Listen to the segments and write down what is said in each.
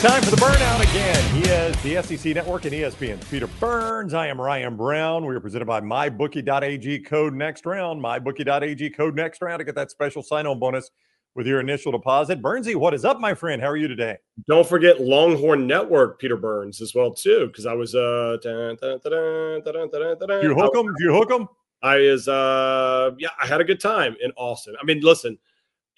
time for the burnout again. He is the SEC Network and ESPN's Peter Burns. I am Ryan Brown. We are presented by MyBookie.ag code next round. MyBookie.ag code next round to get that special sign-on bonus with your initial deposit. Burnsy, what is up, my friend? How are you today? Don't forget Longhorn Network, Peter Burns, as well too, because I was uh. Dun, dun, dun, you hook them? You hook them? I is uh yeah, I had a good time in Austin. I mean, listen,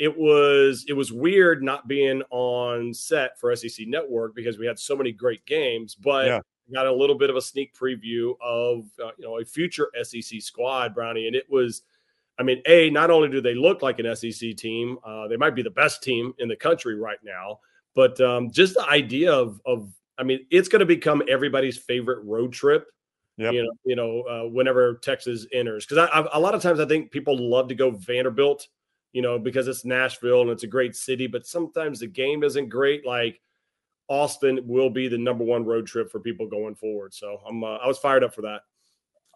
it was it was weird not being on set for SEC Network because we had so many great games, but yeah. got a little bit of a sneak preview of uh, you know a future SEC squad, Brownie, and it was. I mean, a not only do they look like an SEC team, uh, they might be the best team in the country right now, but um, just the idea of of I mean, it's going to become everybody's favorite road trip. Yep. You know, you know, uh, whenever Texas enters, because a lot of times I think people love to go Vanderbilt you know, because it's Nashville and it's a great city, but sometimes the game isn't great. Like Austin will be the number one road trip for people going forward. So I'm uh, I was fired up for that.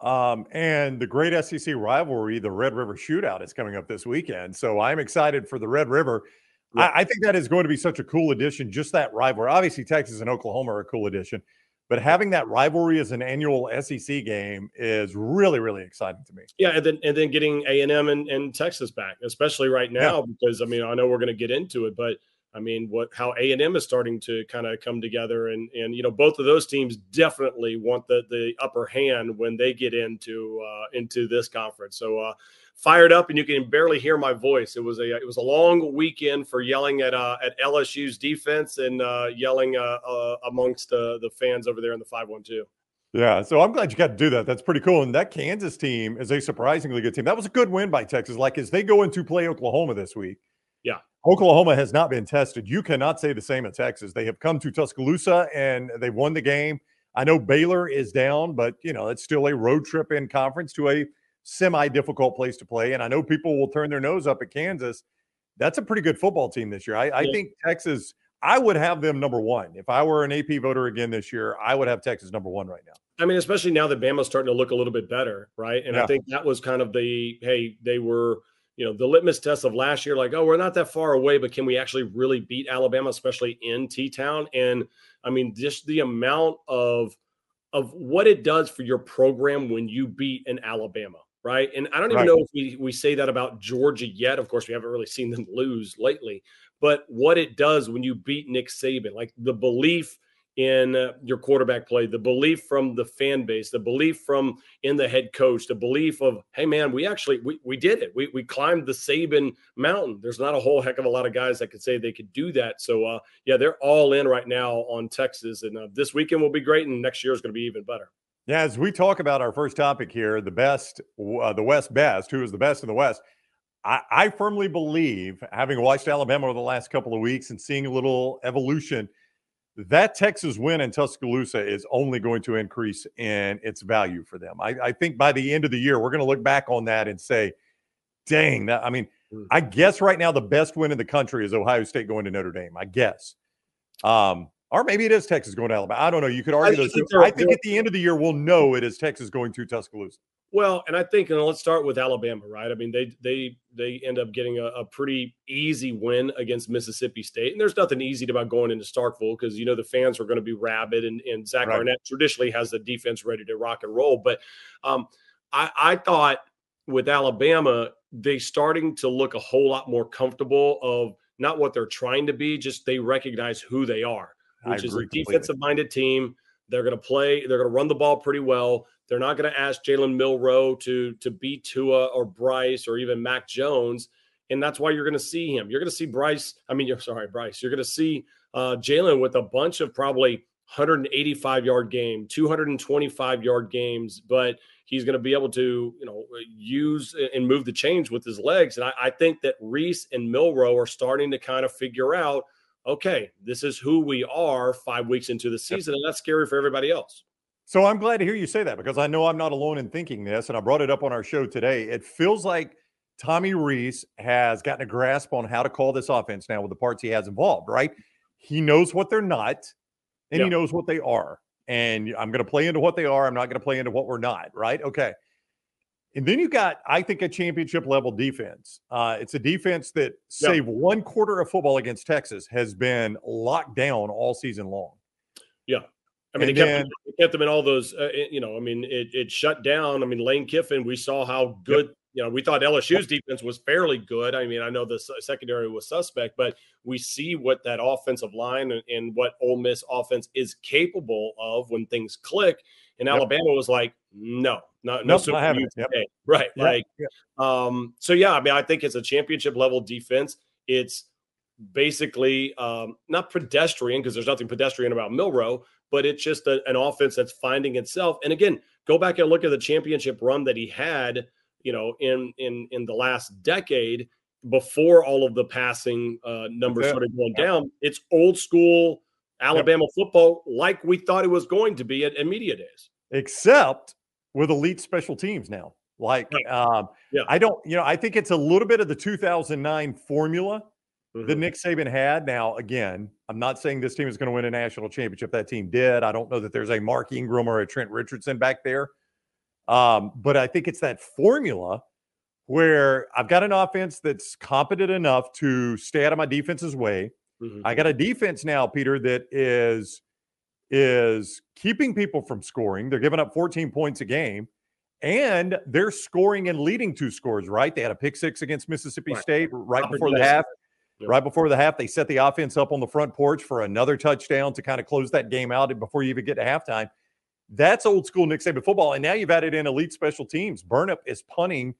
Um, and the great SEC rivalry, the Red River Shootout, is coming up this weekend. So I'm excited for the Red River. Yeah. I, I, think that is going to be such a cool addition. Just that rivalry. Obviously, Texas and Oklahoma are a cool addition, but having that rivalry as an annual SEC game is really, really exciting to me. Yeah, and then and then getting A and M and Texas back, especially right now, yeah. because I mean I know we're going to get into it, but I mean what how A and M is starting to kind of come together, and and you know both of those teams definitely want the the upper hand when they get into uh, into this conference. So uh, fired up, and you can barely hear my voice. It was a it was a long weekend for yelling at uh, at LSU's defense and uh, yelling uh, uh, amongst uh, the fans over there in the five one two. Yeah, so I'm glad you got to do that. That's pretty cool. And that Kansas team is a surprisingly good team. That was a good win by Texas. Like as they go into play Oklahoma this week. Yeah. Oklahoma has not been tested. You cannot say the same of Texas. They have come to Tuscaloosa and they won the game. I know Baylor is down, but you know, it's still a road trip in conference to a semi difficult place to play. And I know people will turn their nose up at Kansas. That's a pretty good football team this year. I, I think Texas, I would have them number one. If I were an AP voter again this year, I would have Texas number one right now. I mean, especially now that Bama's starting to look a little bit better, right? And yeah. I think that was kind of the hey, they were, you know, the litmus test of last year, like, oh, we're not that far away, but can we actually really beat Alabama, especially in T Town? And I mean, just the amount of of what it does for your program when you beat an Alabama, right? And I don't even right. know if we, we say that about Georgia yet. Of course, we haven't really seen them lose lately. But what it does when you beat Nick Saban, like the belief in uh, your quarterback play, the belief from the fan base, the belief from in the head coach, the belief of, hey man, we actually we, we did it. We we climbed the Saban mountain. There's not a whole heck of a lot of guys that could say they could do that. So uh, yeah, they're all in right now on Texas, and uh, this weekend will be great, and next year is going to be even better. Yeah, as we talk about our first topic here, the best, uh, the West best, who is the best in the West? I, I firmly believe, having watched Alabama over the last couple of weeks and seeing a little evolution, that Texas win in Tuscaloosa is only going to increase in its value for them. I, I think by the end of the year, we're going to look back on that and say, dang, that, I mean, mm. I guess right now the best win in the country is Ohio State going to Notre Dame. I guess. Um, or maybe it is Texas going to Alabama. I don't know. You could argue I those. I think at the end of the year, we'll know it is Texas going to Tuscaloosa. Well, and I think, and let's start with Alabama, right? I mean, they they they end up getting a, a, pretty easy win against Mississippi State, and there's nothing easy about going into Starkville because you know the fans are going to be rabid, and, and Zach right. Arnett traditionally has the defense ready to rock and roll. But um, I, I thought with Alabama, they starting to look a whole lot more comfortable of not what they're trying to be, just they recognize who they are which is a defensive minded team. They're going to play. They're going to run the ball pretty well. They're not going to ask Jalen Milroe to to beat Tua or Bryce or even Mac Jones, and that's why you're going to see him. You're going to see Bryce. I mean, you're sorry, Bryce. You're going to see uh, Jalen with a bunch of probably 185 yard game, 225 yard games, but he's going to be able to, you know, use and move the chains with his legs. And I, I think that Rees and Milroe are starting to kind of figure out okay, this is who we are five weeks into the season, and that's scary for everybody else. So I'm glad to hear you say that because I know I'm not alone in thinking this, and I brought it up on our show today. It feels like Tommy Rees has gotten a grasp on how to call this offense now with the parts he has involved, right? He knows what they're not, and yep. he knows what they are. And I'm going to play into what they are. I'm not going to play into what we're not, right? Okay. And then you got, I think, a championship level defense. Uh, it's a defense that, save one quarter of football against Texas, has been locked down all season long. Yeah. I mean, it kept, then, kept, them in all those, uh, you know, I mean, it, it shut down. I mean, Lane Kiffin, we saw how good, yep. You know, we thought LSU's defense was fairly good. I mean, I know the secondary was suspect, but we see what that offensive line and, and what Ole Miss offense is capable of when things click. And yep. Alabama was like, no, not no, nope, not having it. Yep. Right. Yep. Like, um, so yeah, I mean, I think it's a championship level defense. It's basically um, not pedestrian because there's nothing pedestrian about Milroe, but it's just a, an offense that's finding itself. And again, go back and look at the championship run that he had, you know, in in in the last decade before all of the passing uh, numbers started going down. It's old school Alabama yep. football, like we thought it was going to be at, at media days. Except with elite special teams now. Like, right. um, yeah. I don't, you know, I think it's a little bit of the 2009 formula mm-hmm. that Nick Saban had. Now, again, I'm not saying this team is going to win a national championship. That team did. I don't know that there's a Mark Ingram or a Trent Richardson back there. Um, but I think it's that formula where I've got an offense that's competent enough to stay out of my defense's way. Mm-hmm. I got a defense now, Peter, that is is keeping people from scoring. They're giving up 14 points a game and they're scoring and leading two scores, right? They had a pick six against Mississippi right. State right before the half. Yep. Right before the half, they set the offense up on the front porch for another touchdown to kind of close that game out before you even get to halftime. That's old school Nick Saban football. And now you've added in elite special teams. Burnip is punting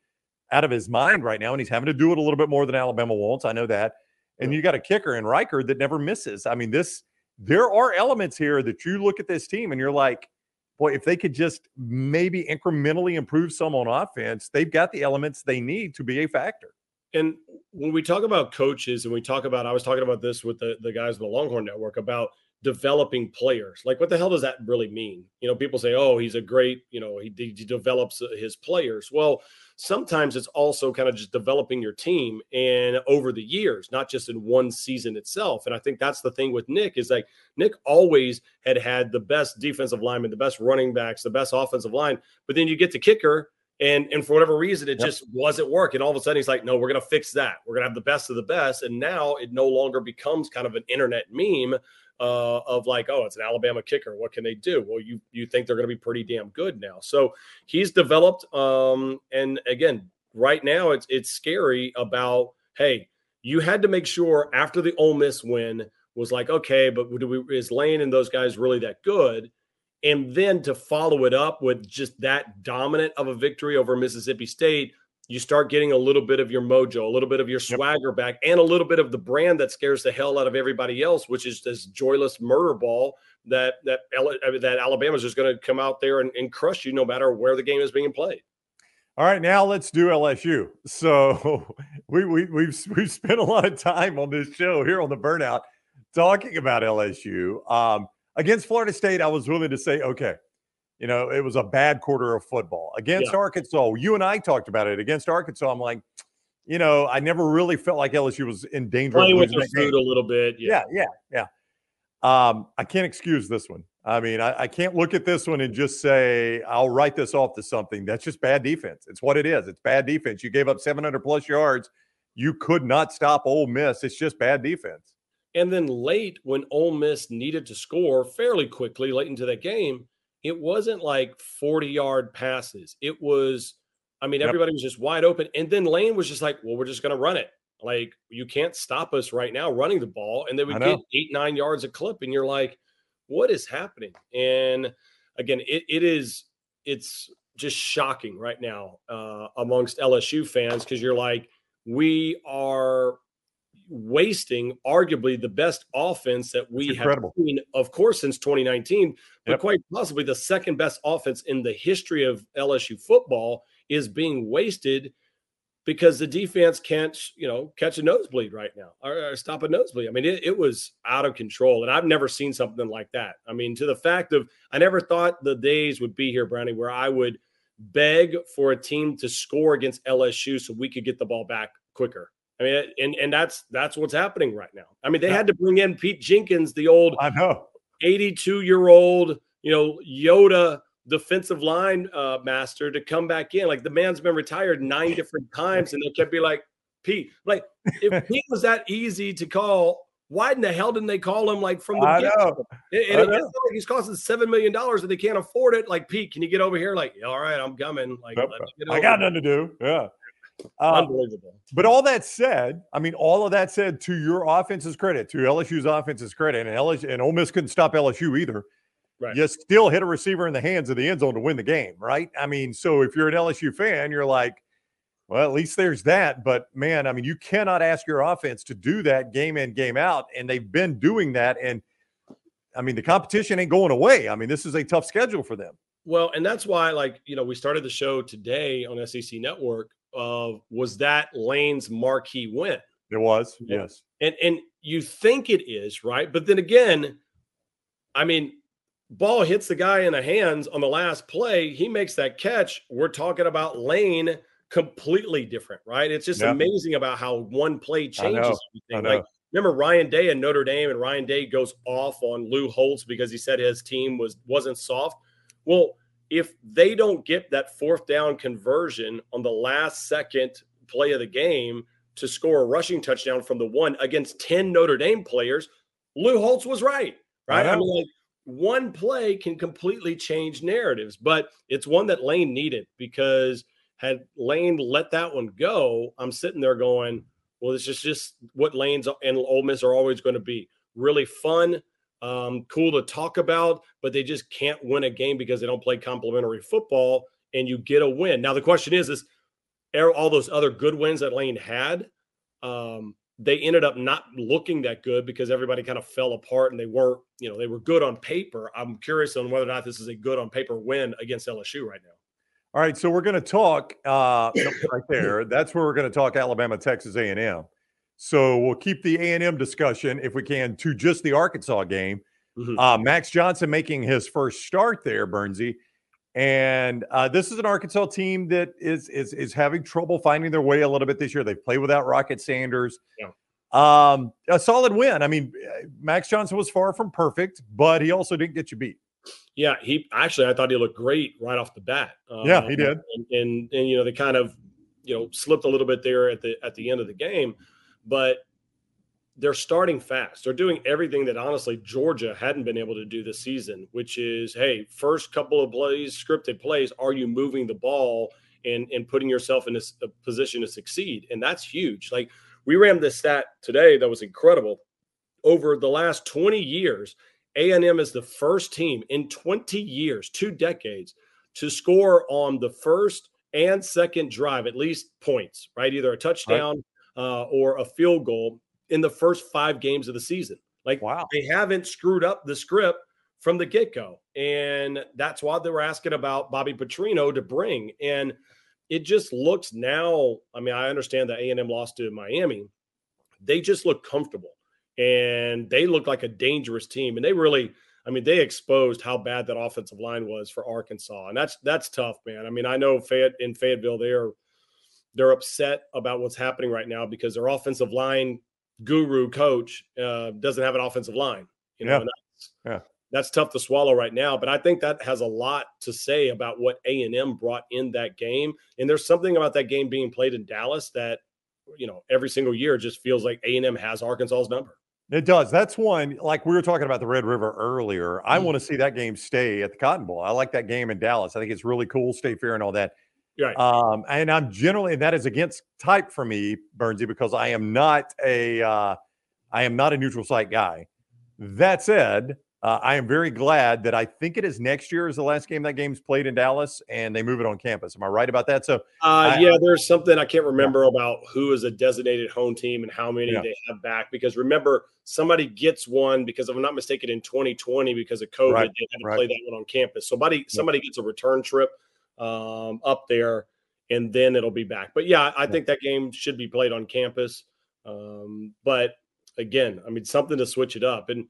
out of his mind right now, and he's having to do it a little bit more than Alabama wants. I know that. And you got a kicker in Reichard that never misses. I mean, this there are elements here that you look at this team and you're like, boy, if they could just maybe incrementally improve some on offense, they've got the elements they need to be a factor. And when we talk about coaches and we talk about, I was talking about this with the, the guys in the Longhorn Network about developing players. Like, what the hell does that really mean? You know, people say, oh, he's a great, you know, he, he develops uh, his players. Well, sometimes it's also kind of just developing your team and over the years, not just in one season itself. And I think that's the thing with Nick is like Nick always had had the best defensive lineman, the best running backs, the best offensive line. But then you get the kicker and and for whatever reason, it yep. just wasn't working. All of a sudden, he's like, "No, we're going to fix that. We're going to have the best of the best." And now it no longer becomes kind of an internet meme uh, of like, "Oh, it's an Alabama kicker. What can they do?" Well, you you think they're going to be pretty damn good now. So he's developed. Um, and again, right now, it's it's scary about hey, you had to make sure after the Ole Miss win was like, okay, but do we, is Lane and those guys really that good? And then to follow it up with just that dominant of a victory over Mississippi State, you start getting a little bit of your mojo, a little bit of your swagger yep. back, and a little bit of the brand that scares the hell out of everybody else, which is this joyless murder ball that that that Alabama's just going to come out there and, and crush you no matter where the game is being played. All right, now let's do LSU. So we, we we've we've spent a lot of time on this show here on the burnout talking about LSU. Um, Against Florida State, I was willing to say, okay, you know, it was a bad quarter of football. Against yeah. Arkansas, you and I talked about it. Against Arkansas, I'm like, you know, I never really felt like LSU was in danger Playing with food a little bit. Yeah, yeah, yeah. yeah. Um, I can't excuse this one. I mean, I, I, can't look at this one and just say I'll write this off to something. That's just bad defense. It's what it is. It's bad defense. You gave up 700 plus yards. You could not stop Ole Miss. It's just bad defense. And then late, when Ole Miss needed to score fairly quickly late into that game, it wasn't like 40 yard passes. It was, I mean, yep. everybody was just wide open. And then Lane was just like, well, we're just going to run it. Like, you can't stop us right now running the ball. And then we get eight, nine yards a clip. And you're like, what is happening? And again, it, it is, it's just shocking right now uh, amongst LSU fans because you're like, we are wasting arguably the best offense that we have seen, of course, since 2019, but yep. quite possibly the second best offense in the history of LSU football is being wasted because the defense can't, you know, catch a nosebleed right now or, or stop a nosebleed. I mean, it, it, was out of control, and I've never seen something like that. I mean, to the fact of I never thought the days would be here, Brownie, where I would beg for a team to score against LSU so we could get the ball back quicker. I mean, and and that's that's what's happening right now. I mean, they yeah. had to bring in Pete Jenkins, the old I know 82 year old, you know, Yoda defensive line uh, master to come back in. Like the man's been retired nine different times, and they kept be like, Pete, like if Pete was that easy to call, why in the hell didn't they call him like from the I know. It, I it, know. it's like he's costing seven million dollars and they can't afford it. Like Pete, can you get over here? Like, all right, I'm coming. Like, Yep. let me get I got here." nothing to do. Yeah. Uh, unbelievable. But all that said, I mean, all of that said, to your offense's credit, to LSU's offense's credit, and LSU and Ole Miss couldn't stop LSU either. Right. You still hit a receiver in the hands of the end zone to win the game, right? I mean, so if you're an LSU fan, you're like, well, at least there's that. But man, I mean, you cannot ask your offense to do that game in, game out, and they've been doing that. And I mean, the competition ain't going away. I mean, this is a tough schedule for them. Well, and that's why, like, you know, we started the show today on SEC Network. Of was that Lane's marquee win? It was, yes. And and you think it is, right? But then again, I mean, ball hits the guy in the hands on the last play. He makes that catch. We're talking about Lane completely different, right? It's just Yeah. amazing about how one play changes everything. Like remember Ryan Day and Notre Dame, and Ryan Day goes off on Lou Holtz because he said his team was wasn't soft. Well, if they don't get that fourth down conversion on the last second play of the game to score a rushing touchdown from the one against 10 Notre Dame players, Lou Holtz was right. Right. I I, mean, like one play can completely change narratives, but it's one that Lane needed because had Lane let that one go, I'm sitting there going, well, this is just what Lane's and Ole Miss are always going to be really fun, um, cool to talk about, but they just can't win a game because they don't play complementary football and you get a win. Now, the question is, is all those other good wins that Lane had, um, they ended up not looking that good because everybody kind of fell apart and they weren't, you know, they were good on paper. I'm curious on whether or not this is a good on paper win against LSU right now. All right, so we're going to talk uh, right there. That's where we're going to talk Alabama, Texas A&M. So we'll keep the A&M discussion, if we can, to just the Arkansas game. Mhm. Uh, Max Johnson making his first start there, Burnsy, and uh, this is an Arkansas team that is is is having trouble finding their way a little bit this year. They play without Rocket Sanders. Yeah. Um, a solid win. I mean, Max Johnson was far from perfect, but he also didn't get you beat. Yeah, he actually I thought he looked great right off the bat. Yeah, he Um, did. And, and and you know they kind of you know slipped a little bit there at the at the end of the game, but they're starting fast. They're doing everything that honestly Georgia hadn't been able to do this season, which is hey, first couple of plays, scripted plays, are you moving the ball and and putting yourself in a, a position to succeed? And that's huge. Like we ran this stat today that was incredible. Over the last 20 years, a&M is the first team in 20 years, two decades, to score on the first and second drive at least points, right? Either a touchdown uh, or a field goal in the first five games of the season. Like Wow. they haven't screwed up the script from the get-go. And that's why they were asking about Bobby Petrino to bring. And it just looks now, I mean, I understand that A&M lost to Miami. They just look comfortable and they look like a dangerous team. And they really, I mean, they exposed how bad that offensive line was for Arkansas, and that's that's tough, man. I mean, I know Fayette in Fayetteville, they're they're upset about what's happening right now because their offensive line guru coach uh, doesn't have an offensive line. You know, Yeah. that's, Yeah. that's tough to swallow right now. But I think that has a lot to say about what A and M brought in that game. And there's something about that game being played in Dallas that you know every single year just feels like A and M has Arkansas's number. It does. That's one, like we were talking about the Red River earlier. I Mhm. want to see that game stay at the Cotton Bowl. I like that game in Dallas. I think it's really cool, state fair and all that. Right. Um, and I'm generally, that is against type for me, Burnsy, because I am not a, uh, I am not a neutral site guy. That said, uh, I am very glad that I think it is next year is the last game that game's played in Dallas, and they move it on campus. Am I right about that? So, Uh, I- yeah, there's something I can't remember about who is a designated home team and how many Yeah. they have back. Because remember, somebody gets one because if I'm not mistaken, in 2020 because of COVID, Right, they had to right. play that one on campus. Somebody somebody gets a return trip um, up there, and then it'll be back. But yeah, I think that game should be played on campus. Um, but again, I mean, something to switch it up, and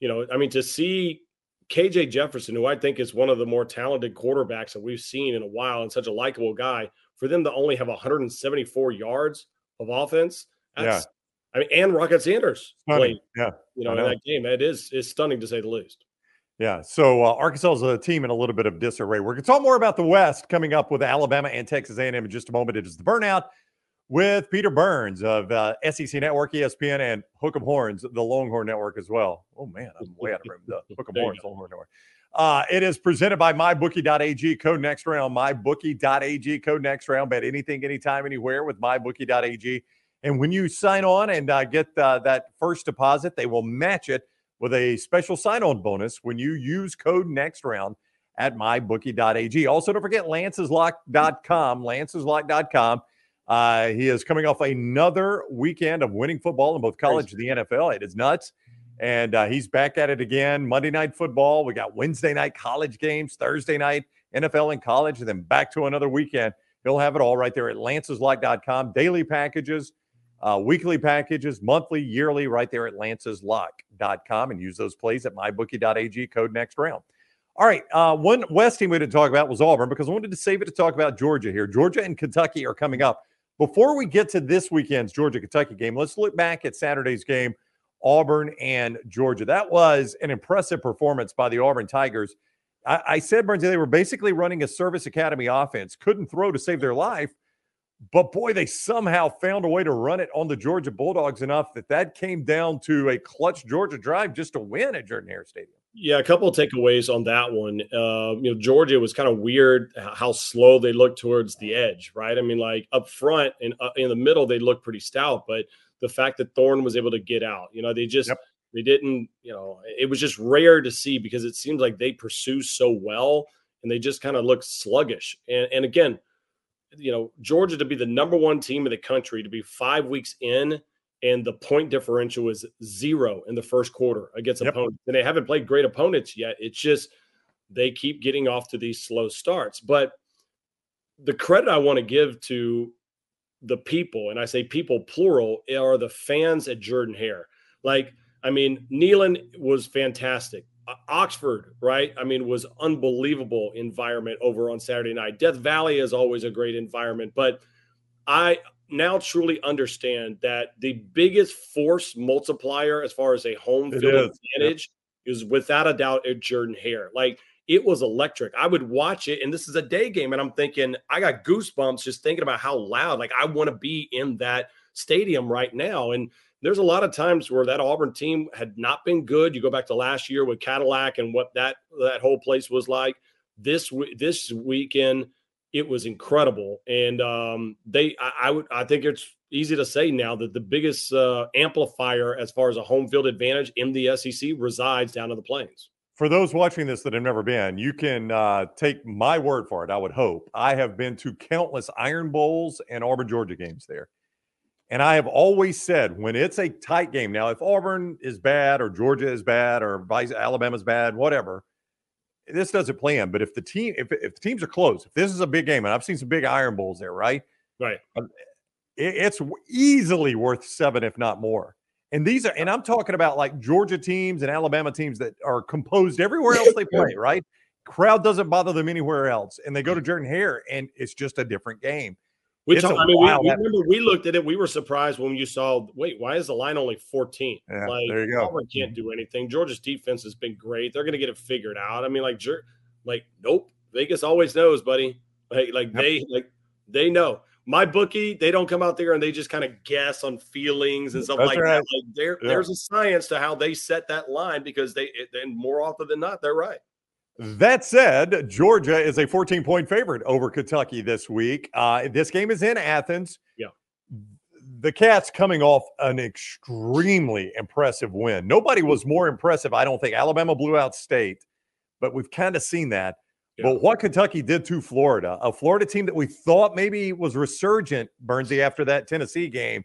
you know, I mean, to see KJ Jefferson, who I think is one of the more talented quarterbacks that we've seen in a while, and such a likable guy, for them to only have 174 yards of offense, that's, I mean, and Rocket Sanders played, yeah. you know, I in that game. It is is stunning to say the least. Yeah. So uh, Arkansas is a team in a little bit of disarray. We're going to talk more about the West coming up with Alabama and Texas A&M in just a moment. It is the burnout with Peter Burns of uh, SEC Network, ESPN, and Hook'em Horns, the Longhorn Network as well. Oh man, I'm way out of room. The Hook'em Horns, Longhorn Network. Uh, it is presented by MyBookie.ag. Code next round. MyBookie.ag. Code next round. Bet anything, anytime, anywhere with MyBookie.ag. And when you sign on and uh, get uh, that first deposit, they will match it with a special sign-on bonus when you use code next round at mybookie.ag. Also, don't forget lanceslock.com. Lanceslock.com. Uh, he is coming off another weekend of winning football in both college and the NFL. It is nuts. And uh, he's back at it again. Monday night football. We got Wednesday night college games, Thursday night NFL and college, and then back to another weekend. He'll have it all right there at lanceslock.com. Daily packages, uh, weekly packages, monthly, yearly, right there at lanceslock.com and use those plays at mybookie.ag code next round. All right. Uh, one West team we didn't talk about was Auburn because I wanted to save it to talk about Georgia here. Georgia and Kentucky are coming up. Before we get to this weekend's Georgia Kentucky game, let's look back at Saturday's game, Auburn and Georgia. That was an impressive performance by the Auburn Tigers. I, I said, Burns, they were basically running a service academy offense, couldn't throw to save their life but boy, they somehow found a way to run it on the Georgia Bulldogs enough that that came down to a clutch Georgia drive just to win at Jordan Hare Stadium. Yeah, a couple of takeaways on that one. Uh, you know, Georgia was kind of weird how slow they looked towards the edge, right? I mean, like up front and uh, in the middle, they looked pretty stout, but the fact that Thorne was able to get out, you know, they just yep. they didn't, you know, it was just rare to see because it seems like they pursue so well and they just kind of look sluggish. And, and again, you know, Georgia to be the number one team in the country to be five weeks in, and the point differential was zero in the first quarter against yep. opponents. And they haven't played great opponents yet. It's just they keep getting off to these slow starts. But the credit I want to give to the people, and I say people plural, are the fans at Jordan Hare. Like, I mean, Neyland was fantastic. Oxford, right? I mean, was unbelievable environment over on Saturday night. Death Valley is always a great environment, but I now truly understand that the biggest force multiplier as far as a home field advantage yep. is without a doubt at Jordan Hare. Like it was electric. I would watch it, and this is a day game, and I'm thinking I got goosebumps just thinking about how loud. Like I want to be in that stadium right now, and there's a lot of times where that Auburn team had not been good. You go back to last year with Cadillac and what that that whole place was like. This this weekend, it was incredible, and um, they I, I, would I think it's easy to say now that the biggest uh, amplifier as far as a home field advantage in the SEC resides down in the plains. For those watching this that have never been, you can uh, take my word for it. I would hope I have been to countless Iron Bowls and Auburn Georgia games there and I have always said when it's a tight game, now if Auburn is bad or Georgia is bad or vice Alabama's bad, whatever, this doesn't play in. But if the team, if, if the teams are close, if this is a big game, and I've seen some big Iron Bowls there, right? Right. Um, it, it's easily worth seven, if not more. And these are, and I'm talking about like Georgia teams and Alabama teams that are composed everywhere else they play, right? Crowd doesn't bother them anywhere else. And they go to Jordan Hare and it's just a different game. We talk, I mean, we, we, remember we looked at it. We were surprised when you saw. Wait, why is the line only fourteen? Yeah, like, there you go. Auburn can't mm-hmm. do anything. Georgia's defense has been great. They're going to get it figured out. I mean, like, like, nope. Vegas always knows, buddy. Like, like yep. they, like, they know. My bookie, they don't come out there and they just kind of guess on feelings and stuff That's like right. that. Like, there, yeah. there's a science to how they set that line because they, and more often than not, they're right. That said, Georgia is a 14 point favorite over Kentucky this week. Uh, this game is in Athens. Yeah. The Cats coming off an extremely impressive win. Nobody was more impressive, I don't think. Alabama blew out state, but we've kind of seen that. Yeah. But what Kentucky did to Florida, a Florida team that we thought maybe was resurgent, Burnsy, after that Tennessee game,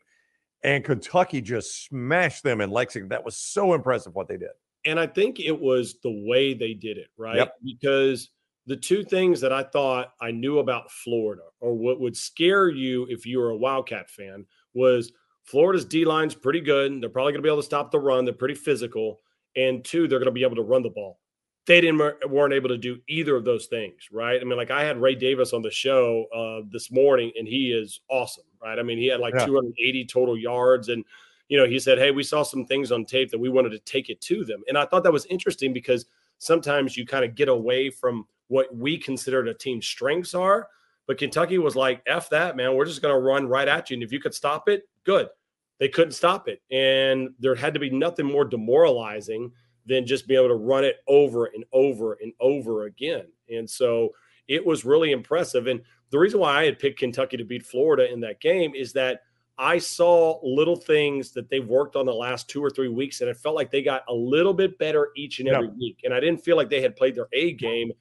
and Kentucky just smashed them in Lexington. That was so impressive what they did. And I think it was the way they did it, right? Yep. Because the two things that I thought I knew about Florida, or what would scare you if you were a Wildcat fan, was Florida's D line's pretty good. They're probably going to be able to stop the run. They're pretty physical. And two, they're going to be able to run the ball. They didn't weren't able to do either of those things, right? I mean, like I had Ray Davis on the show uh, this morning, and he is awesome, right? I mean, he had like yeah. 280 total yards, and you know, he said, Hey, we saw some things on tape that we wanted to take it to them. And I thought that was interesting because sometimes you kind of get away from what we considered a team's strengths are. But Kentucky was like, F that, man. We're just going to run right at you. And if you could stop it, good. They couldn't stop it. And there had to be nothing more demoralizing than just being able to run it over and over and over again. And so it was really impressive. And the reason why I had picked Kentucky to beat Florida in that game is that I saw little things that they've worked on the last two or three weeks, and it felt like they got a little bit better each and every yeah. week. And I didn't feel like they had played their A game.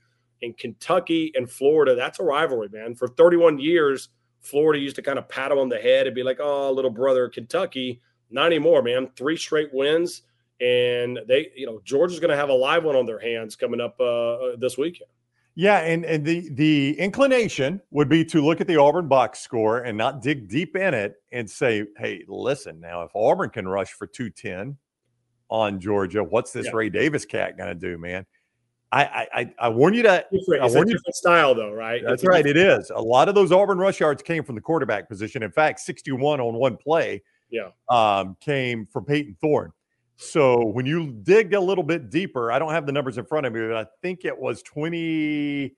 In Kentucky and Florida, that's a rivalry, man. For 31 years, Florida used to kind of pat them on the head and be like, "Oh, little brother, Kentucky." Not anymore, man. Three straight wins, and they, you know, Georgia's going to have a live one on their hands coming up uh, uh this weekend. Yeah, and and the the inclination would be to look at the Auburn box score and not dig deep in it and say, "Hey, listen, now if Auburn can rush for 210 on Georgia, what's this yeah. Ray Davis cat going to do, man?" I, I I warn you to different. I warn you to, style though, right? That's right. It is. A lot of those Auburn rush yards came from the quarterback position. In fact, 61 on one play, yeah, um, came from Payton Thorne. So when you dig a little bit deeper, I don't have the numbers in front of me, but I think it was 20,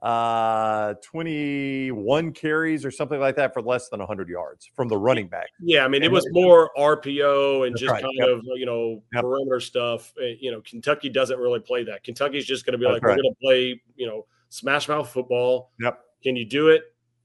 uh, 21 carries or something like that for less than 100 yards from the running back. Yeah, I mean, and it was more RPO and just right. kind yep. of, you know, yep. perimeter stuff. Eh, you know, Kentucky doesn't really play that. Kentucky's just going to be That's like, right. we're going to play, you know, smash mouth football. Yep. Can you do it?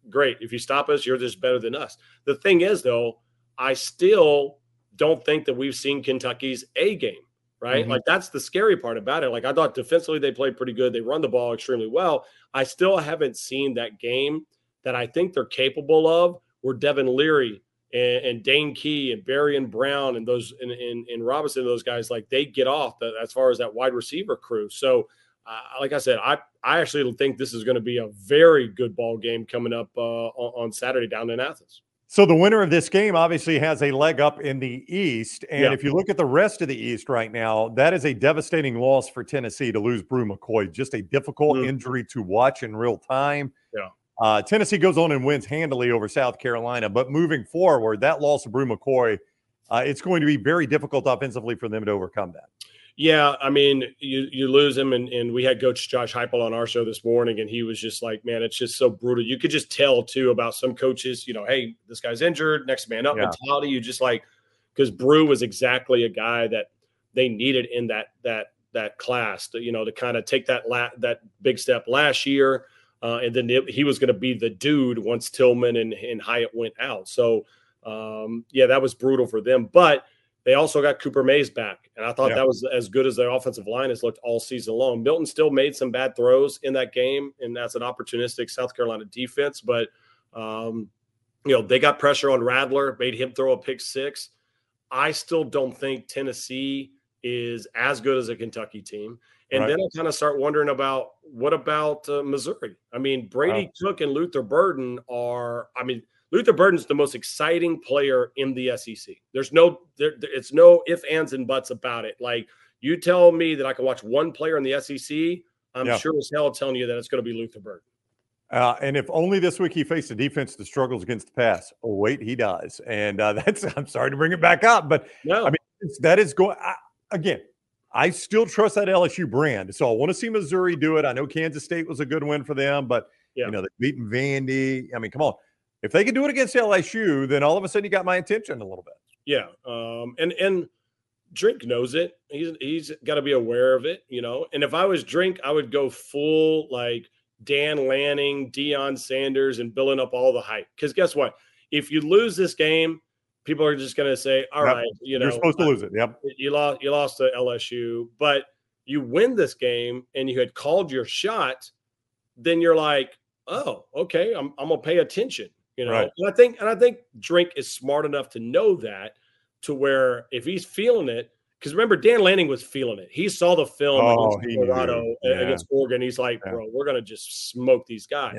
Great. If you stop us, you're just better than us. The thing is, though, I still don't think that we've seen Kentucky's A game, right? Mm-hmm. Like that's the scary part about it. Like I thought defensively they played pretty good. They run the ball extremely well. I still haven't seen that game that I think they're capable of where Devin Leary and, and Dane Key and Barion Brown and those and, and, and Robinson, those guys, like they get off the, as far as that wide receiver crew. So uh, like I said, I I actually think this is going to be a very good ball game coming up uh, on, on Saturday down in Athens. So the winner of this game obviously has a leg up in the East. And yeah. if you look at the rest of the East right now, that is a devastating loss for Tennessee to lose Bru McCoy. Just a difficult mm. injury to watch in real time. Yeah. Uh, Tennessee goes on and wins handily over South Carolina. But moving forward, that loss of Bru McCoy, uh, it's going to be very difficult offensively for them to overcome that. Yeah, I mean, you you lose him, and, and we had Coach Josh Heupel on our show this morning, and he was just like, "Man, it's just so brutal." You could just tell too about some coaches, you know, hey, this guy's injured, next man up yeah. mentality. You just like because Bru was exactly a guy that they needed in that that that class, to, you know, to kind of take that la- that big step last year, uh, and then it, he was going to be the dude once Tillman and and Hyatt went out. So, um, yeah, that was brutal for them, but they also got Cooper Mays back, and I thought yeah. that was as good as their offensive line has looked all season long. Milton still made some bad throws in that game, and that's an opportunistic South Carolina defense. But um, you know they got pressure on Rattler, made him throw a pick six. I still don't think Tennessee is as good as a Kentucky team. And right. then I kind of start wondering about what about uh, Missouri? I mean, Brady wow. Cook and Luther Burden are. I mean Luther Burden's the most exciting player in the SEC. There's no, there, it's no if, ands, and buts about it. Like you tell me that I can watch one player in the SEC, I'm yeah. sure as hell telling you that it's going to be Luther Burden. Uh, and if only this week he faced a defense that struggles against the pass. Oh wait, he does, and uh, that's. I'm sorry to bring it back up, but no. I mean that is going again. I still trust that LSU brand, so I want to see Missouri do it. I know Kansas State was a good win for them, but yeah. you know they've beaten Vandy. I mean, come on, if they can do it against LSU, then all of a sudden you got my attention a little bit. Yeah, um, and and Drink knows it. He's he's got to be aware of it, you know. And if I was Drink, I would go full like Dan Lanning, Deion Sanders, and building up all the hype. Because guess what? If you lose this game, people are just going to say, "All yep. right, you know, you're supposed to lose it." Yep, you lost. You lost to LSU, but you win this game, and you had called your shot. Then you're like, "Oh, okay, I'm I'm gonna pay attention." You know, right. and I think and I think Drink is smart enough to know that to where if he's feeling it, because remember Dan Lanning was feeling it. He saw the film oh, against Colorado yeah. against Oregon. He's like, yeah. bro, we're gonna just smoke these guys.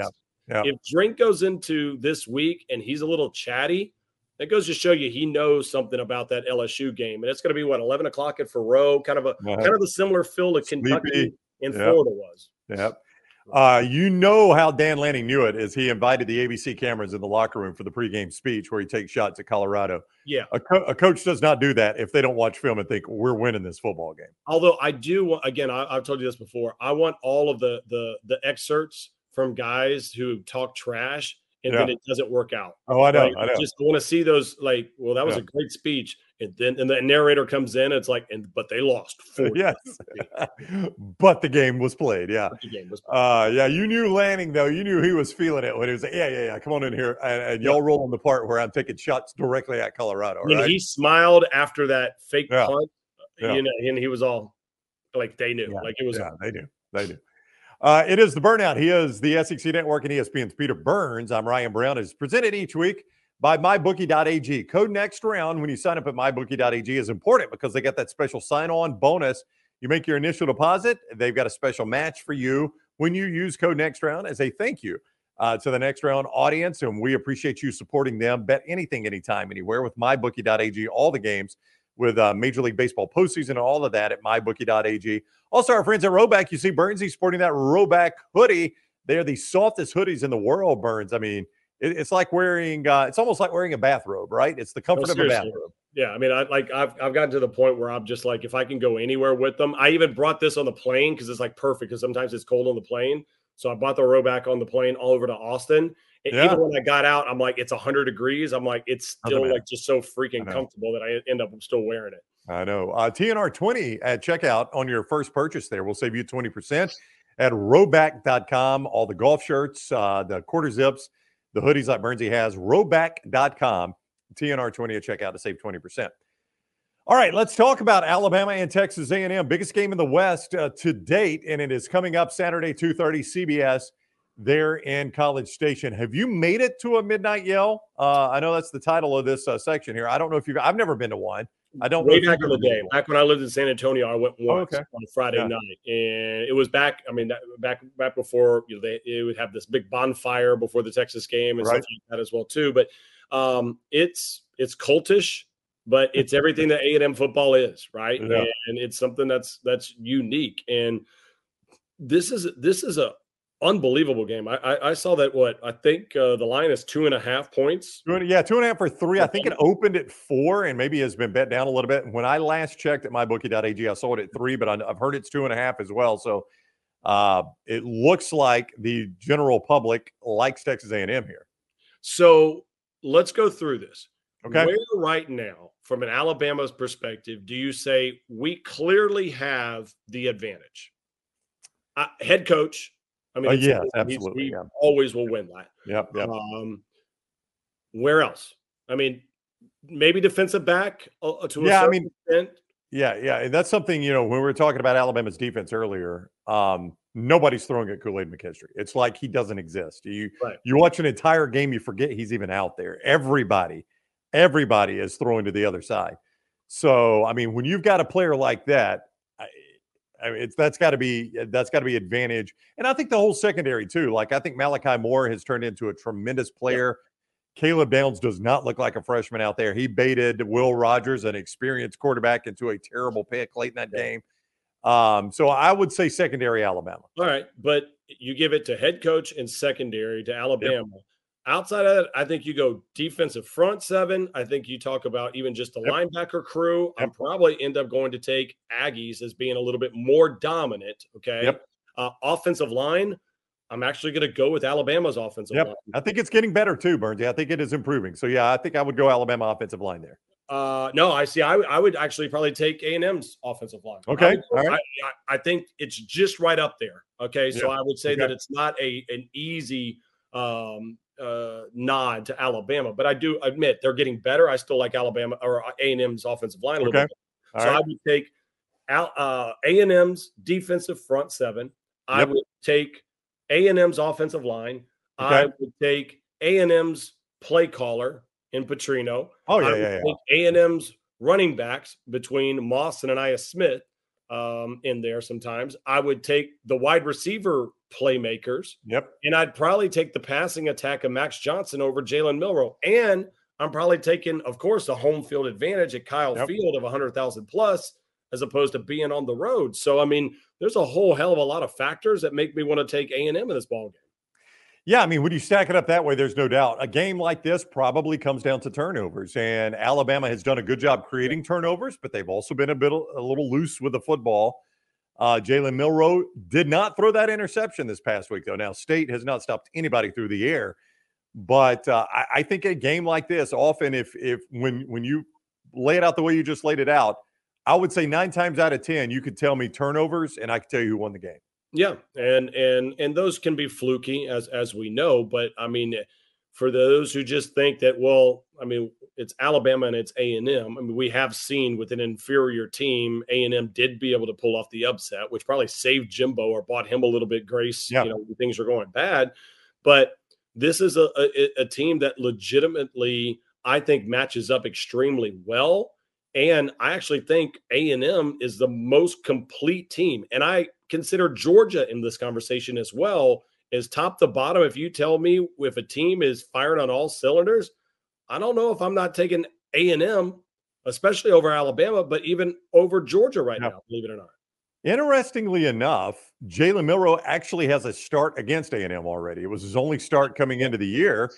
Yeah. If Drink goes into this week and he's a little chatty, that goes to show you he knows something about that LSU game. And it's going to be what eleven o'clock at Faurot, kind of a uh-huh. kind of a similar feel to Kentucky Sleepy. in yep. Florida was. Yep. Uh, you know how Dan Lanning knew it is he invited the ABC cameras in the locker room for the pregame speech where he takes shots at Colorado. yeah. A, co- a coach does not do that if they don't watch film and think we're winning this football game. Although I do want, again, I, I've told you this before. I want all of the the the excerpts from guys who talk trash and then it doesn't work out. Oh, I know, Like, I know. Just want to see those. Like, well, that was Yeah. a great speech, and then and the narrator comes in. It's like, and but they lost. 40 yes, but the game was played. Yeah. The game was Uh, yeah, you knew Lanning though. You knew he was feeling it when he was like, "Yeah, yeah, yeah, come on in here." And, and y'all roll on the part where I'm taking shots directly at Colorado. when Right? he smiled after that fake Yeah. punt, Yeah. you know, and he was all like they knew, Yeah, like it was. yeah, they do. They do. Uh, it is the burnout. He is the SEC Network and ESPN's Peter Burns. I'm Ryan Brown. It's presented each week by MyBookie.ag. Code next round when you sign up at MyBookie.ag is important because they got that special sign-on bonus. You make your initial deposit, they've got a special match for you when you use code next round as a thank you uh, to the next round audience. And we appreciate you supporting them. Bet anything, anytime, anywhere with MyBookie.ag. All the games with uh, Major League Baseball postseason and all of that at MyBookie.ag. Also, our friends at Rhoback, you see Burnsy sporting that Rhoback hoodie. They're the softest hoodies in the world, Burns. I mean, it- it's like wearing, uh, it's almost like wearing a bathrobe, right? It's the comfort of a bathrobe. Yeah, I mean, I like I've I've gotten to the point where I'm just like, if I can go anywhere with them, I even brought this on the plane because it's like perfect because sometimes it's cold on the plane. So I bought the Rhoback on the plane all over to Austin. And Yeah. even when I got out, I'm like, it's 100 degrees. I'm like, it's still like just so freaking comfortable that I end up still wearing it. I know. Uh, TNR20 at checkout on your first purchase there will save you 20% at rhoback.com. All the golf shirts, uh, the quarter zips, the hoodies like Burnsy has, rhoback.com. TNR20 at checkout to save 20%. All right, let's talk about Alabama and Texas A&M, biggest game in the West uh, to date, and it is coming up Saturday, 2.30 CBS there in College Station. Have you made it to a midnight yell? Uh, I know that's the title of this uh, section here. I don't know if you've, I've never been to one. I don't know. Way back in the day, back when I lived in San Antonio, I went once okay. on Friday Yeah. night, and it was back. I mean, that, back back before you know they, they would have this big bonfire before the Texas game and Right. stuff like that as well too. But um, it's it's cultish, but it's everything that A and M football is, right? Yeah. And it's something that's that's unique. And this is this is a unbelievable game. I I, I saw that what I think uh, the line is two and a half points. Two and, yeah, two and a half for three. I think it opened at four and maybe has been bet down a little bit. When I last checked at mybookie.ag, I saw it at three, but I, I've heard it's two and a half as well. So uh, it looks like the general public likes Texas A&M here. So let's go through this. Okay. Where right now, from an Alabama's perspective, do you say we clearly have the advantage? Uh, head coach. I mean, Uh, yes, he's- absolutely, He yeah. always will win that. Yep. Yep. Um, where else? I mean, maybe defensive back uh, to a Yeah, I mean, extent. Yeah, yeah, and that's something you know when we were talking about Alabama's defense earlier. Um, nobody's throwing at Kool Aid McKinstry. It's like he doesn't exist. You Right. you watch an entire game, you forget he's even out there. Everybody, everybody is throwing to the other side. So I mean, when you've got a player like that, I, mean, it's that's got to be that's got to be advantage. And I think the whole secondary too. Like I think Malachi Moore has turned into a tremendous player. Caleb Downs does not look like a freshman out there. He baited Will Rogers, an experienced quarterback, into a terrible pick late in that Yeah. game. Um, so I would say secondary Alabama. All right, but you give it to head coach and secondary to Alabama. Outside of that, I think you go defensive front seven. I think you talk about even just the Yep. linebacker crew. I'm probably end up going to take Aggies as being a little bit more dominant. Okay. Yep. Uh, offensive line. I'm actually going to go with Alabama's offensive Yep. line. I think it's getting better too, Burns. Yeah, I think it is improving. So yeah, I think I would go Alabama offensive line there. Uh, no, I see. I, would- I would actually probably take A and M's offensive line. Okay, would- all right. I, I, I think it's just right up there. Okay, so I would say okay. that it's not a an easy um, uh, nod to Alabama, but I do admit they're getting better. I still like Alabama or A and M's offensive line a little Okay, bit. All so I right. would take uh, A and M's defensive front seven. I Yep. would take A and M's offensive line. I Okay. would take A and M's play caller in Petrino. Oh I yeah, yeah, yeah. take A&M's running backs between Moss and Anaya Smith um, in there sometimes. I would take the wide receiver playmakers, Yep. and I'd probably take the passing attack of Max Johnson over Jalen Milroe. And I'm probably taking, of course, the home field advantage at Kyle Yep. Field of 100,000 plus as opposed to being on the road. So I mean, there's a whole hell of a lot of factors that make me want to take A and M in this ball game. Yeah, I mean, when you stack it up that way, there's no doubt. A game like this probably comes down to turnovers, and Alabama has done a good job creating turnovers, but they've also been a bit a little loose with the football. Uh, Jalen Milroe did not throw that interception this past week, though. Now, State has not stopped anybody through the air, but uh, I, I, think a game like this, often if if when when you lay it out the way you just laid it out, I would say nine times out of ten, you could tell me turnovers, and I could tell you who won the game. Yeah, and and and those can be fluky as as we know, but I mean for those who just think that well, I mean it's Alabama and it's A&M. I mean we have seen with an inferior team A&M did be able to pull off the upset, which probably saved Jimbo or bought him a little bit grace, yeah. you know, things are going bad. But this is a, a, a team that legitimately I think matches up extremely well and I actually think A&M is the most complete team. And I consider Georgia in this conversation as well as top to bottom. If you tell me if a team is firing on all cylinders, I don't know if I'm not taking A&M, especially over Alabama, but even over Georgia right now, believe it or not. Interestingly enough, Jalen Milroe actually has a start against A&M already. It was his only start coming into the year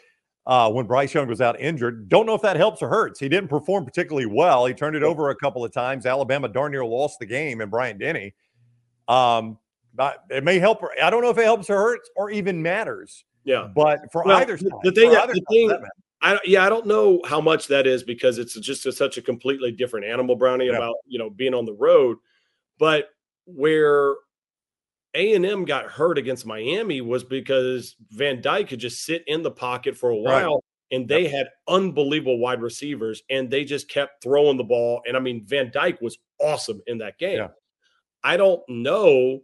uh, when Bryce Young was out injured. Don't know if that helps or hurts. He didn't perform particularly well. He turned it over a couple of times. Alabama darn near lost the game, and Bryant Denny. Um, it may help. I don't know if it helps or hurts or even matters. Yeah, but for well, either side, the thing, the thing, I yeah, I don't know how much that is because it's just a, such a completely different animal, Brownie. Yeah. About you know being on the road, but where a and M got hurt against Miami was because Van Dyke could just sit in the pocket for a while, right. and they yep. had unbelievable wide receivers, and they just kept throwing the ball. And I mean, Van Dyke was awesome in that game. Yeah. I don't know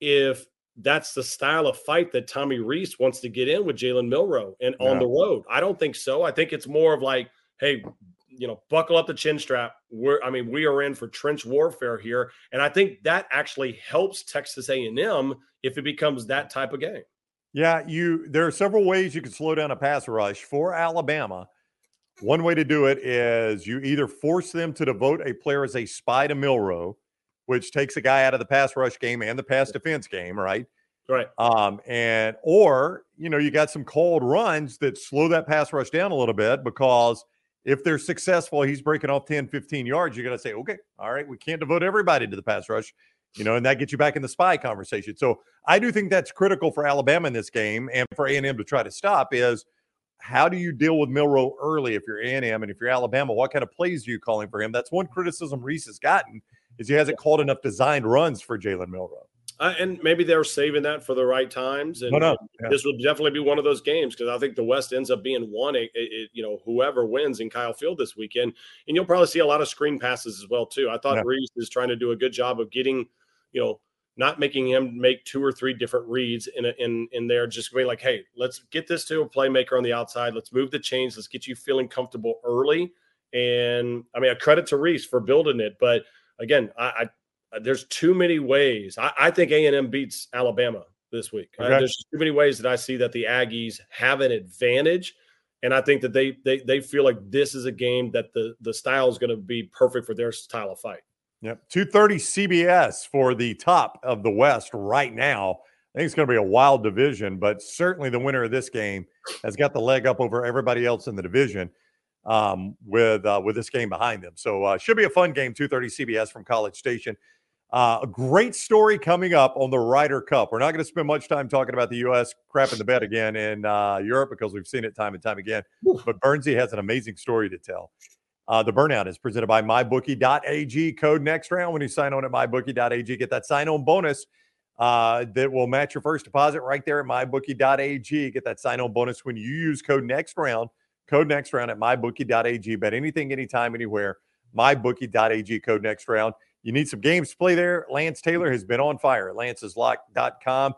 if that's the style of fight that Tommy Rees wants to get in with Jalen Milroe and yeah. on the road. I don't think so. I think it's more of like, hey, you know, buckle up the chin strap. We're, I mean, we are in for trench warfare here, and I think that actually helps Texas A&M if it becomes that type of game. Yeah, you. There are several ways you can slow down a pass rush for Alabama. One way to do it is you either force them to devote a player as a spy to Milroe, which takes a guy out of the pass rush game and the pass defense game, right? Right. Um, and or you know, you got some cold runs that slow that pass rush down a little bit because if they're successful, he's breaking off 10, 15 yards. You're going to say, okay, all right, we can't devote everybody to the pass rush, you know, and that gets you back in the spy conversation. So I do think that's critical for Alabama in this game and for A&M to try to stop is how do you deal with Milroe early if you're A&M and if you're Alabama, what kind of plays are you calling for him? That's one criticism Rees has gotten is he hasn't called enough designed runs for Jalen Milroe. Uh, and maybe they're saving that for the right times. And, no, no. Yeah. this will definitely be one of those games because I think the West ends up being one. It, it, you know, whoever wins in Kyle Field this weekend, and you'll probably see a lot of screen passes as well too. I thought yeah. Is trying to do a good job of getting, you know, not making him make two or three different reads in a, in in there. Just being like, hey, let's get this to a playmaker on the outside. Let's move the chains. Let's get you feeling comfortable early. And I mean, a credit to Rees for building it, but again, I, I there's too many ways. I, I think A and M beats Alabama this week. Okay. There's too many ways that I see that the Aggies have an advantage, and I think that they they they feel like this is a game that the the style is going to be perfect for their style of fight. Yep, two thirty CBS for the top of the West right now. I think it's going to be a wild division, but certainly the winner of this game has got the leg up over everybody else in the division um, with uh, with this game behind them. So uh, should be a fun game. Two thirty CBS from College Station. Uh, a great story coming up on the Ryder Cup. We're not going to spend much time talking about the U.S. crap in the bed again in uh, Europe because we've seen it time and time again. But Burnsy has an amazing story to tell. Uh, the burnout is presented by mybookie.ag. Code next round when you sign on at mybookie.ag. Get that sign on bonus uh, that will match your first deposit right there at mybookie.ag. Get that sign on bonus when you use code next round. Code next round at mybookie.ag. Bet anything, anytime, anywhere. Mybookie.ag. Code next round. You need some games to play there. Lance Taylor has been on fire at lanceslock.com.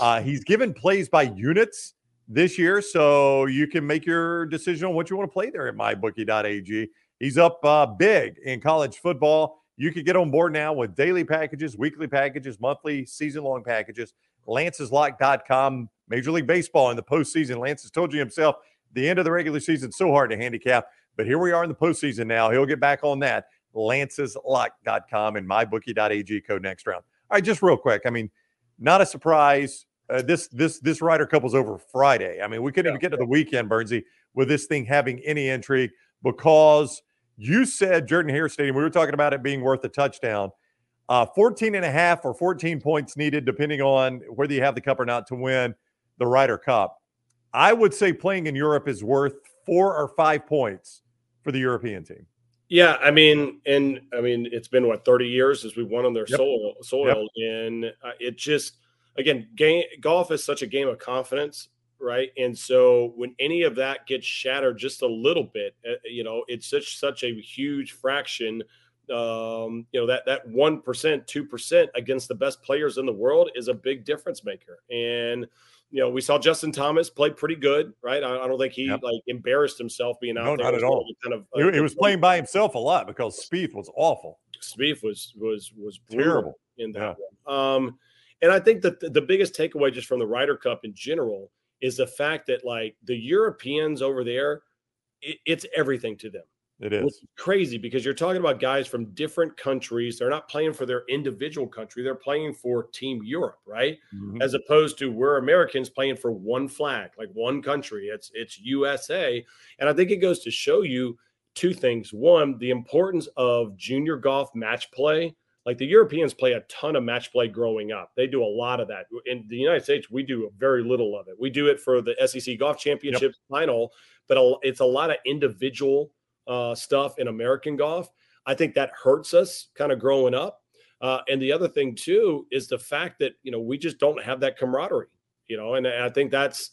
Uh, he's given plays by units this year, so you can make your decision on what you want to play there at mybookie.ag. He's up uh, big in college football. You can get on board now with daily packages, weekly packages, monthly, season long packages. Lanceslock.com. Major League Baseball in the postseason. Lance has told you himself the end of the regular season so hard to handicap, but here we are in the postseason now. He'll get back on that lanceslock.com and mybookie.ag code next round. All right, just real quick. I mean, not a surprise. Uh, this this this Ryder Cup was over Friday. I mean, we couldn't yeah. even get to the weekend, Burnsy, with this thing having any intrigue because you said Jordan Hare Stadium. We were talking about it being worth a touchdown. Uh, 14 and a half or 14 points needed, depending on whether you have the cup or not, to win the Ryder Cup. I would say playing in Europe is worth four or five points for the European team. Yeah, I mean, and I mean, it's been what 30 years since we won on their yep. soil, soil, yep. and uh, it just again, game golf is such a game of confidence, right? And so when any of that gets shattered just a little bit, uh, you know, it's such such a huge fraction. Um, you know that that one percent, two percent against the best players in the world is a big difference maker, and you know, we saw Justin Thomas play pretty good, right? I, I don't think he yep. like embarrassed himself being out no, there. Not at all. Kind of, uh, he, he, was playing by himself a lot because Spieth was awful. Spieth was was was terrible in that yeah. one. Um, and I think that the, the biggest takeaway just from the Ryder Cup in general is the fact that like the Europeans over there, it, it's everything to them. It is crazy because you're talking about guys from different countries. They're not playing for their individual country. They're playing for Team Europe, right? Mm-hmm. As opposed to we're Americans playing for one flag, like one country. It's it's USA. And I think it goes to show you two things. One, the importance of junior golf match play. Like the Europeans play a ton of match play growing up. They do a lot of that. In the United States, we do very little of it. We do it for the SEC Golf Championship yep. final, but it's a lot of individual uh, stuff in American golf. I think that hurts us kind of growing up. Uh, and the other thing too is the fact that you know we just don't have that camaraderie. You know, and I think that's,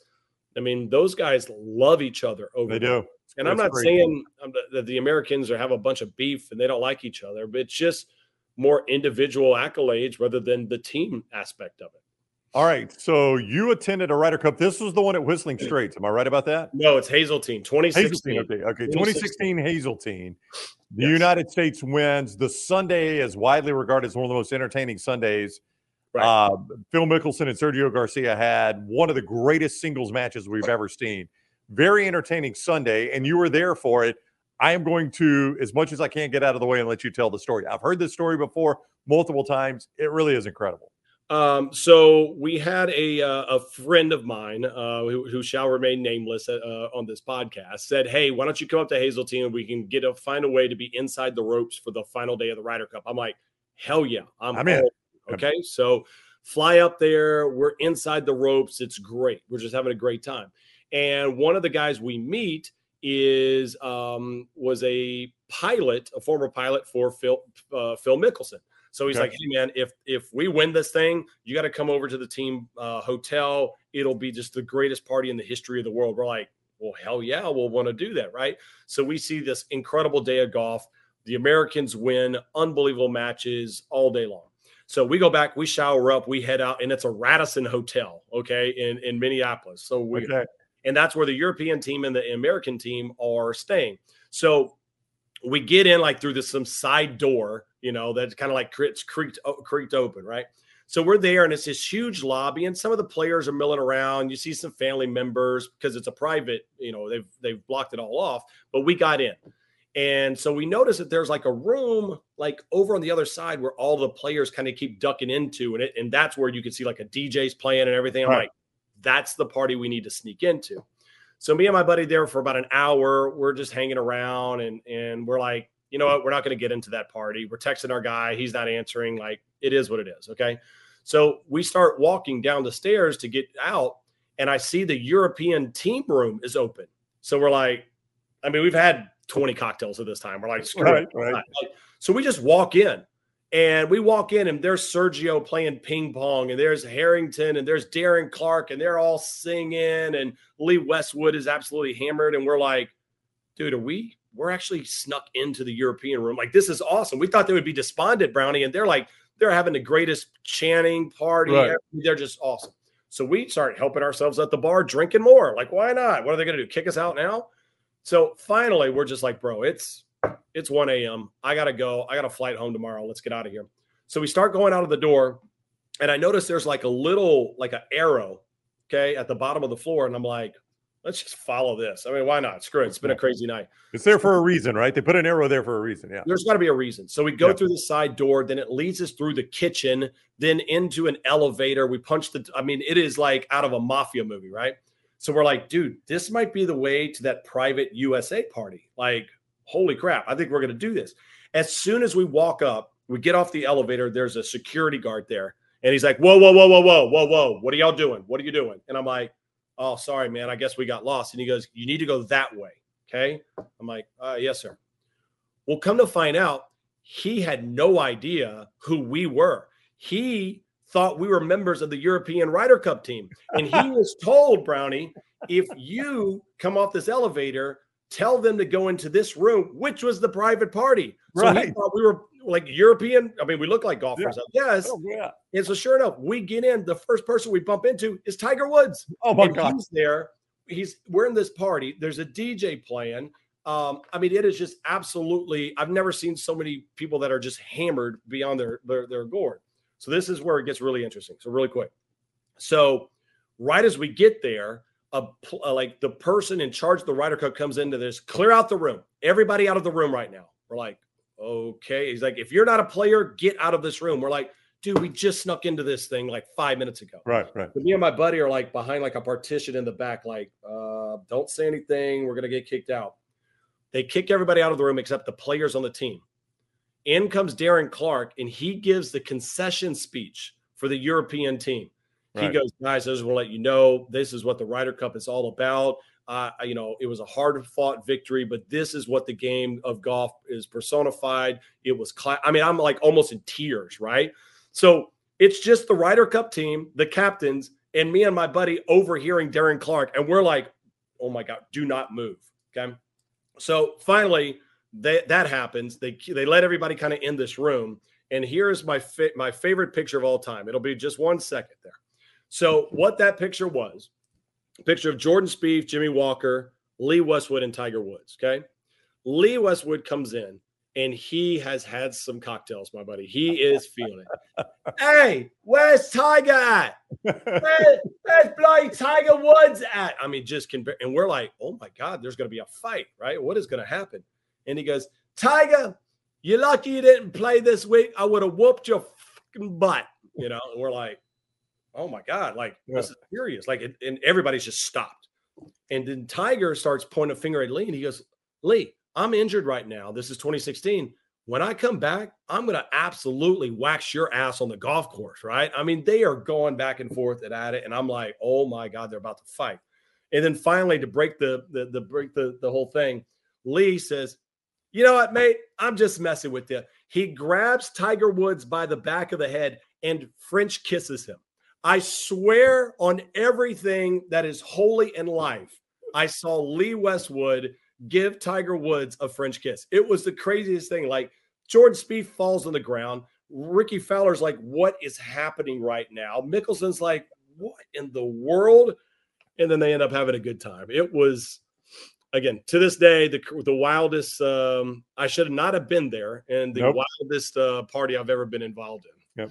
I mean, those guys love each other over. They do. And I'm not saying um, that the Americans are have a bunch of beef and they don't like each other, but it's just more individual accolades rather than the team aspect of it. All right. So you attended a Ryder Cup. This was the one at Whistling Straits. Am I right about that? No, it's Hazeltine, 2016. Hazeltine, okay. okay. 2016 Hazeltine. The yes. United States wins. The Sunday is widely regarded as one of the most entertaining Sundays. Right. Uh, Phil Mickelson and Sergio Garcia had one of the greatest singles matches we've ever seen. Very entertaining Sunday, and you were there for it. I am going to, as much as I can, get out of the way and let you tell the story. I've heard this story before multiple times. It really is incredible. Um, so we had a uh, a friend of mine uh, who, who, shall remain nameless uh, on this podcast said, "Hey, why don't you come up to Hazeltine and we can get a find a way to be inside the ropes for the final day of the Ryder Cup?" I'm like, "Hell yeah, I'm, I'm in." Okay, so fly up there. We're inside the ropes. It's great. We're just having a great time. And one of the guys we meet is um, was a pilot, a former pilot for Phil uh, Phil Mickelson. So he's okay. like, "Hey man, if if we win this thing, you got to come over to the team uh, hotel. It'll be just the greatest party in the history of the world." We're like, "Well, hell yeah, we'll want to do that, right?" So we see this incredible day of golf. The Americans win, unbelievable matches all day long. So we go back, we shower up, we head out, and it's a Radisson hotel, okay, in in Minneapolis. So we, okay. and that's where the European team and the American team are staying. So we get in like through this some side door, you know, that's kind of like it's creaked creaked open, right? So we're there, and it's this huge lobby, and some of the players are milling around. You see some family members because it's a private, you know, they've they've blocked it all off. But we got in, and so we noticed that there's like a room like over on the other side where all the players kind of keep ducking into, and it and that's where you can see like a DJ's playing and everything. I'm right. like, that's the party we need to sneak into. So me and my buddy there for about an hour, we're just hanging around and and we're like, you know what, we're not going to get into that party. We're texting our guy, he's not answering. Like it is what it is. Okay. So we start walking down the stairs to get out, and I see the European team room is open. So we're like, I mean, we've had 20 cocktails at this time. We're like, screw right, it. Right. So we just walk in and we walk in, and there's Sergio playing ping pong, and there's Harrington, and there's Darren Clarke, and they're all singing, and Lee Westwood is absolutely hammered. And we're like, dude, are we? We're actually snuck into the European room. Like, this is awesome. We thought they would be despondent, Brownie, and they're like, they're having the greatest chanting party. Right. They're just awesome. So we start helping ourselves at the bar, drinking more. Like, why not? What are they going to do? Kick us out now? So finally, we're just like, bro, it's it's 1 a.m. I got to go. I got a flight home tomorrow. Let's get out of here. So we start going out of the door, and I notice there's like a little, like an arrow, okay, at the bottom of the floor. And I'm like, let's just follow this. I mean, why not? Screw it. It's been a crazy night. It's there for a reason, right? They put an arrow there for a reason. Yeah. There's got to be a reason. So we go Yeah. through the side door, then it leads us through the kitchen, then into an elevator. We punch the, I mean, it is like out of a mafia movie, right? So we're like, dude, this might be the way to that private USA party. Like, holy crap, I think we're going to do this. As soon as we walk up, we get off the elevator, there's a security guard there. And he's like, whoa, whoa, whoa, whoa, whoa, whoa, whoa. What are y'all doing? What are you doing? And I'm like, oh, sorry, man. I guess we got lost. And he goes, you need to go that way. Okay. I'm like, uh, yes, sir. Well, come to find out, he had no idea who we were. He thought we were members of the European Ryder Cup team. And he was told, Brownie, if you come off this elevator, tell them to go into this room, which was the private party. So he Right. thought we were like European. I mean, we look like golfers, I guess. Oh, yeah. And so, sure enough, we get in. The first person we bump into is Tiger Woods. Oh, my and God. he's there. He's we're in this party. There's a DJ playing. Um, I mean, it is just absolutely. I've never seen so many people that are just hammered beyond their their, their gourd. So this is where it gets really interesting. So really quick. So right as we get there, a, pl- uh, like the person in charge of the Ryder Cup comes into this, clear out the room. Everybody out of the room right now. We're like, okay. He's like, if you're not a player, get out of this room. We're like, dude, we just snuck into this thing like five minutes ago. Right, right. Me and my buddy are like behind like a partition in the back, like, uh, don't say anything. We're gonna get kicked out. They kick everybody out of the room except the players on the team. In comes Darren Clarke, and he gives the concession speech for the European team. He goes, guys, I just want to let you know this is what the Ryder Cup is all about. Uh, you know, it was a hard fought victory, but this is what the game of golf is personified. It was, cla- I mean, I'm like almost in tears, right? So it's just the Ryder Cup team, the captains, and me and my buddy overhearing Darren Clarke, and we're like, "Oh my god, do not move!" Okay. So finally, they, that happens. They they let everybody kind of in this room, and here's my fa- my favorite picture of all time. It'll be just one second there. So what that picture was, picture of Jordan Spieth, Jimmy Walker, Lee Westwood, and Tiger Woods. Okay. Lee Westwood comes in and he has had some cocktails, my buddy. He is feeling it. hey, where's Tiger at? Where, where's bloody Tiger Woods at? I mean, just compare. And we're like, oh my God, there's going to be a fight, right? What is going to happen? And he goes, Tiger, you're lucky you didn't play this week. I would have whooped your fucking butt, you know? And we're like, oh my God, like this is serious. Like, it, and everybody's just stopped. And then Tiger starts pointing a finger at Lee and he goes, Lee, I'm injured right now. This is 2016. When I come back, I'm going to absolutely wax your ass on the golf course, right? I mean, they are going back and forth and at it, and I'm like, oh my god, they're about to fight. And then finally, to break the the, the break the the whole thing, Lee says, "You know what, mate? I'm just messing with you." He grabs Tiger Woods by the back of the head and French kisses him. I swear on everything that is holy in life, I saw Lee Westwood give Tiger Woods a French kiss. It was the craziest thing. Like Jordan Spieth falls on the ground. Rickie Fowler's like, "What is happening right now?" Mickelson's like, "What in the world?" And then they end up having a good time. It was again to this day the the wildest. Um, I should not have been there, and the Nope. wildest uh, party I've ever been involved in.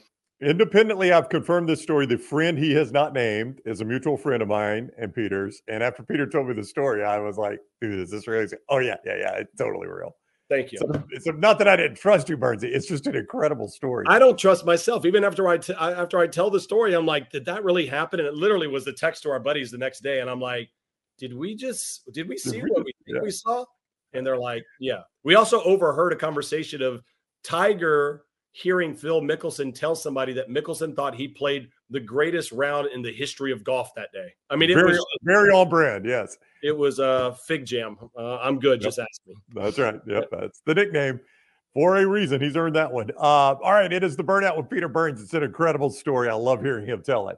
Independently, I've confirmed this story. The friend he has not named is a mutual friend of mine and Peter's. And after Peter told me the story, I was like, dude, is this real? Oh, yeah, yeah, yeah. It's totally real. Thank you. So, it's not that I didn't trust you, Burnsy. It's just an incredible story. I don't trust myself. Even after I t- after I tell the story, I'm like, did that really happen? And it literally was the text to our buddies the next day, and I'm like, did we just did we see we what we think Yeah. we saw? And they're like, yeah. We also overheard a conversation of Tiger hearing Phil Mickelson tell somebody that Mickelson thought he played the greatest round in the history of golf that day. I mean, it very, was very on brand. Yes, it was a fig jam. Uh, I'm good. Yep. Just ask me. that's right. Yep, that's the nickname for a reason. He's earned that one. Uh, all right, it is the burnout with Peter Burns. It's an incredible story. I love hearing him tell it.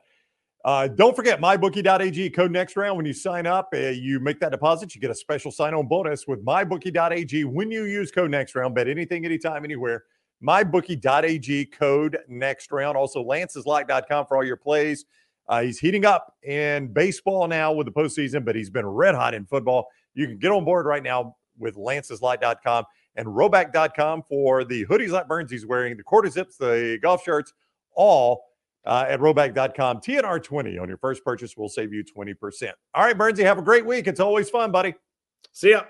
Uh, don't forget mybookie.ag code next round when you sign up. Uh, you make that deposit, you get a special sign-on bonus with mybookie.ag when you use code next round. Bet anything, anytime, anywhere. mybookie.ag code next round. Also, lanceslock.com for all your plays. Uh, he's heating up in baseball now with the postseason, but he's been red hot in football. You can get on board right now with lanceslock.com and rhoback.com for the hoodies like Burns he's wearing, the quarter zips, the golf shirts, all uh, at rhoback.com. TNR20 on your first purchase will save you 20%. All right, Burnsy, have a great week. It's always fun, buddy. See ya.